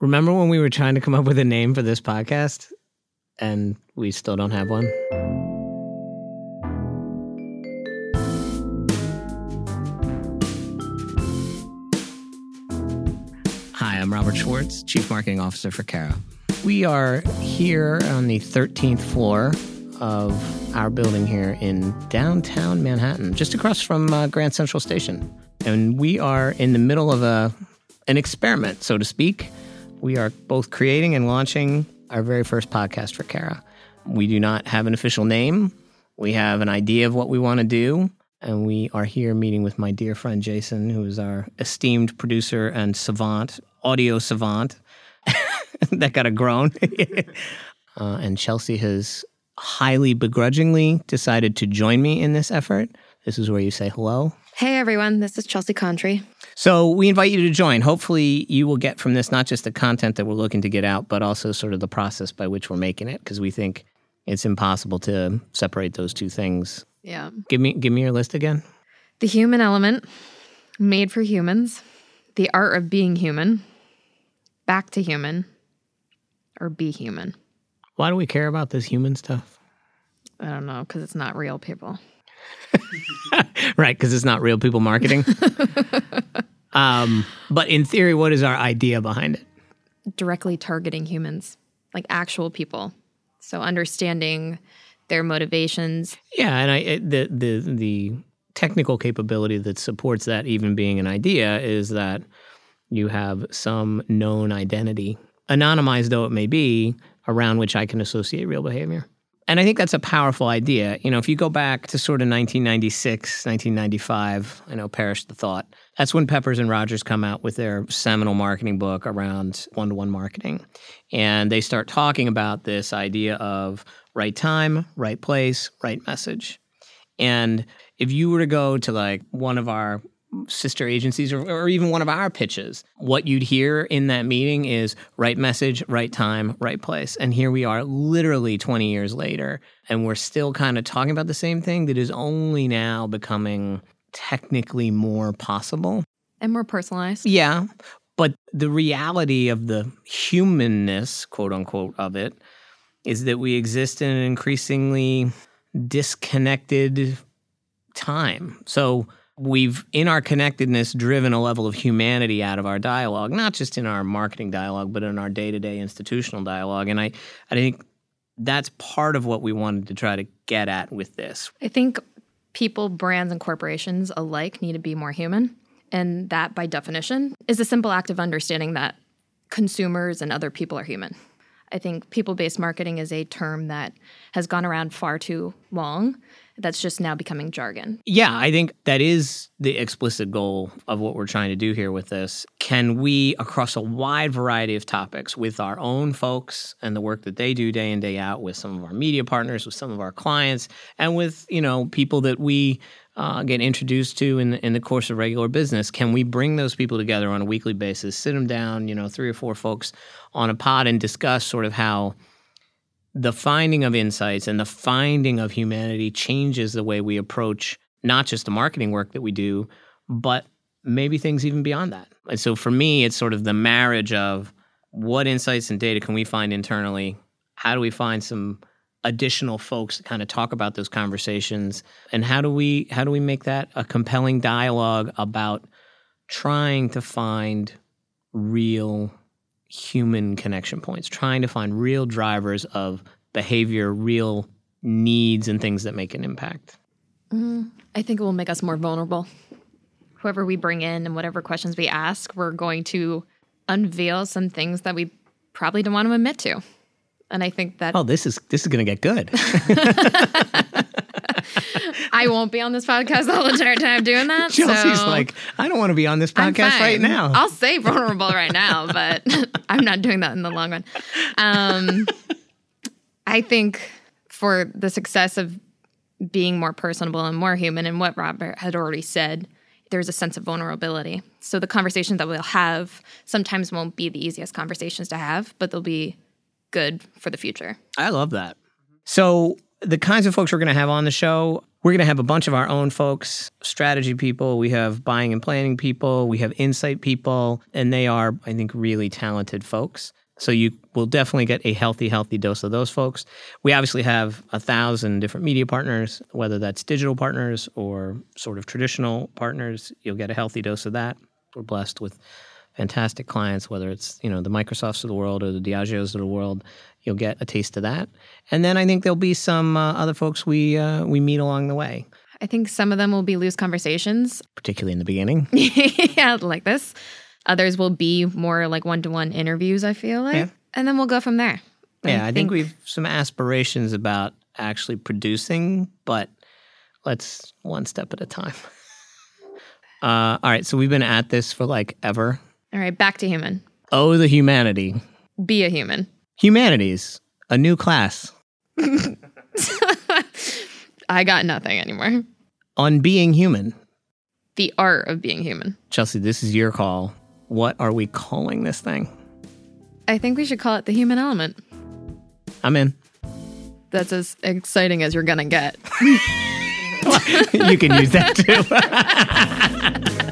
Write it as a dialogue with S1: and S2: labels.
S1: Remember when we were trying to come up with a name for this podcast and we still don't have one? Hi, I'm Robert Schwartz, Chief Marketing Officer for Carat. We are here on the 13th floor of our building here in downtown Manhattan, just across from uh, Grand Central Station. And we are in the middle of a an experiment, so to speak. We are both creating and launching our very first podcast for Carat. We do not have an official name. We have an idea of what we want to do. And we are here meeting with my dear friend Jason, who is our esteemed producer and savant, audio savant. that got a groan. uh, and Chelsea has highly begrudgingly decided to join me in this effort. This is where you say hello.
S2: Hey everyone, this is Chelsea Contre.
S1: So we invite you to join. Hopefully, you will get from this not just the content that we're looking to get out, but also sort of the process by which we're making it, because we think it's impossible to separate those two things.
S2: Yeah.
S1: Give me give me your list again.
S2: The human element, made for humans, the art of being human, back to human, or be human.
S1: Why do we care about this human stuff?
S2: I don't know, because it's not real people.
S1: right, because it's not real people marketing. um, but in theory, what is our idea behind it?
S2: Directly targeting humans, like actual people. So understanding their motivations.
S1: Yeah, and I the the the technical capability that supports that even being an idea is that you have some known identity, anonymized though it may be, around which I can associate real behavior. And I think that's a powerful idea. You know, if you go back to sort of 1996, 1995, I know perish the thought. That's when Peppers and Rogers come out with their seminal marketing book around one-to-one marketing. And they start talking about this idea of right time, right place, right message. And if you were to go to like one of our sister agencies or, or, even one of our pitches, what you'd hear in that meeting is right message, right time, right place. And here we are literally 20 years later, and we're still kind of talking about the same thing that is only now becoming technically more possible
S2: and more personalized.
S1: Yeah. But the reality of the humanness, quote unquote, of it is that we exist in an increasingly disconnected time. So, we've in our connectedness driven a level of humanity out of our dialogue not just in our marketing dialogue but in our day-to-day institutional dialogue. And i i think that's part of what we wanted to try to get at with this.
S2: I think people brands and corporations alike need to be more human. And that by definition is a simple act of understanding that consumers and other people are human i think people-based marketing is a term that has gone around far too long that's just now becoming jargon.
S1: Yeah, I think that is the explicit goal of what we're trying to do here with this. Can we, across a wide variety of topics, with our own folks and the work that they do day in day out, with some of our media partners, with some of our clients, and with you know people that we uh, get introduced to in in the course of regular business, can we bring those people together on a weekly basis, sit them down, you know, three or four folks on a pod, and discuss sort of how the finding of insights and the finding of humanity changes the way we approach not just the marketing work that we do, but maybe things even beyond that. And so for me, it's sort of the marriage of what insights and data can we find internally? How do we find some additional folks to kind of talk about those conversations? And how do we how do we make that a compelling dialogue about trying to find real human connection points, trying to find real drivers of behavior, real needs, and things that make an impact.
S2: Mm, I think it will make us more vulnerable. Whoever we bring in and whatever questions we ask, we're going to unveil some things that we probably don't want to admit to. And I think that
S1: oh, this is this is going to get good.
S2: I won't be on this podcast the whole entire time doing that.
S1: Chelsea's so like, I don't want to be on this podcast right now.
S2: I'll say vulnerable right now, but I'm not doing that in the long run. Um, I think for the success of being more personable and more human, and what Robert had already said, there's a sense of vulnerability. So the conversations that we'll have sometimes won't be the easiest conversations to have, but they'll be good for the future.
S1: I love that. So the kinds of folks we're going to have on the show, We're going to have a bunch of our own folks, strategy people. We have buying and planning people. We have insight people. And they are, I think, really talented folks. So you will definitely get a healthy, healthy dose of those folks. We obviously have a thousand different media partners, whether that's digital partners or sort of traditional partners. You'll get a healthy dose of that. We're blessed with fantastic clients, whether it's you know the Microsofts of the world or the Diageos of the world. You'll get a taste of that, and then I think there'll be some uh, other folks we uh, we meet along the way.
S2: I think some of them will be loose conversations,
S1: particularly in the beginning.
S2: yeah, like this. Others will be more like one to one interviews, I feel like. Yeah. And then we'll go from there.
S1: Yeah, I, I think, think we've some aspirations about actually producing, but let's one step at a time. Uh, all right, so we've been at this for like ever.
S2: All right, back to human.
S1: Oh, the humanity.
S2: Be a human.
S1: Humanities, a new class.
S2: I got nothing anymore.
S1: On being human.
S2: The art of being human.
S1: Chelsea, this is your call. What are we calling this thing?
S2: I think we should call it the human element.
S1: I'm in.
S2: That's as exciting as you're going to get.
S1: you can use that too.